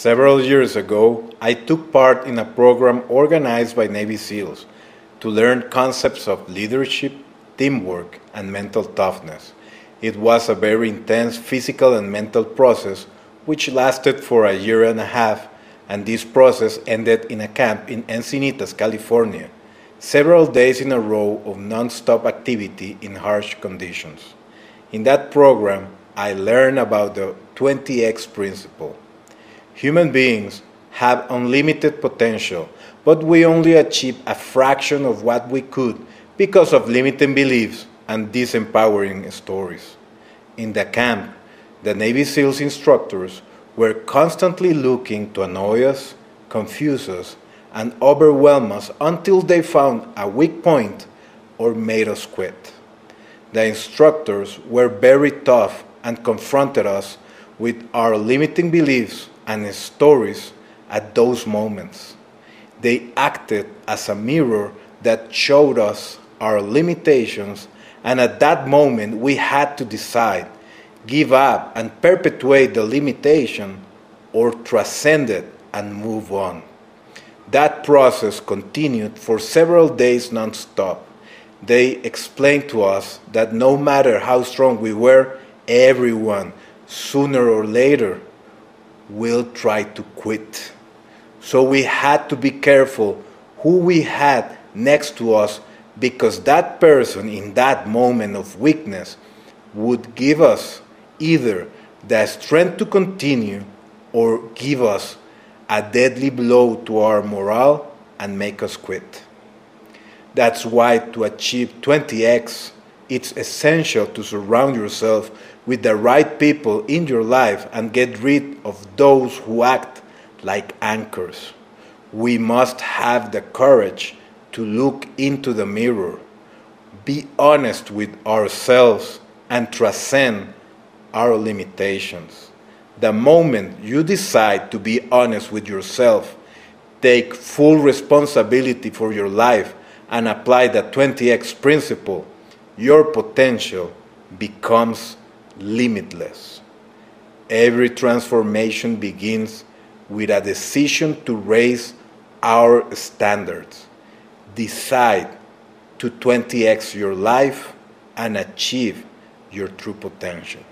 Several years ago, I took part in a program organized by Navy SEALs to learn concepts of leadership, teamwork, and mental toughness. It was a very intense physical and mental process which lasted for a year and a half, and this process ended in a camp in Encinitas, California, several days in a row of non stop activity in harsh conditions. In that program, I learned about the 20x principle. Human beings have unlimited potential, but we only achieve a fraction of what we could because of limiting beliefs and disempowering stories. In the camp, the Navy SEALs instructors were constantly looking to annoy us, confuse us, and overwhelm us until they found a weak point or made us quit. The instructors were very tough and confronted us with our limiting beliefs and stories at those moments. They acted as a mirror that showed us our limitations, and at that moment we had to decide give up and perpetuate the limitation or transcend it and move on. That process continued for several days non-stop. They explained to us that no matter how strong we were, everyone, sooner or later, will try to quit. So we had to be careful who we had next to us because that person in that moment of weakness would give us either the strength to continue or give us a deadly blow to our morale and make us quit. That's why to achieve 20x, it's essential to surround yourself with the right people in your life and get rid of those who act like anchors. We must have the courage to look into the mirror, be honest with ourselves, and transcend our limitations. The moment you decide to be honest with yourself, take full responsibility for your life, and apply the 20x principle, your potential becomes limitless. Every transformation begins with a decision to raise our standards. Decide to 20x your life and achieve your true potential.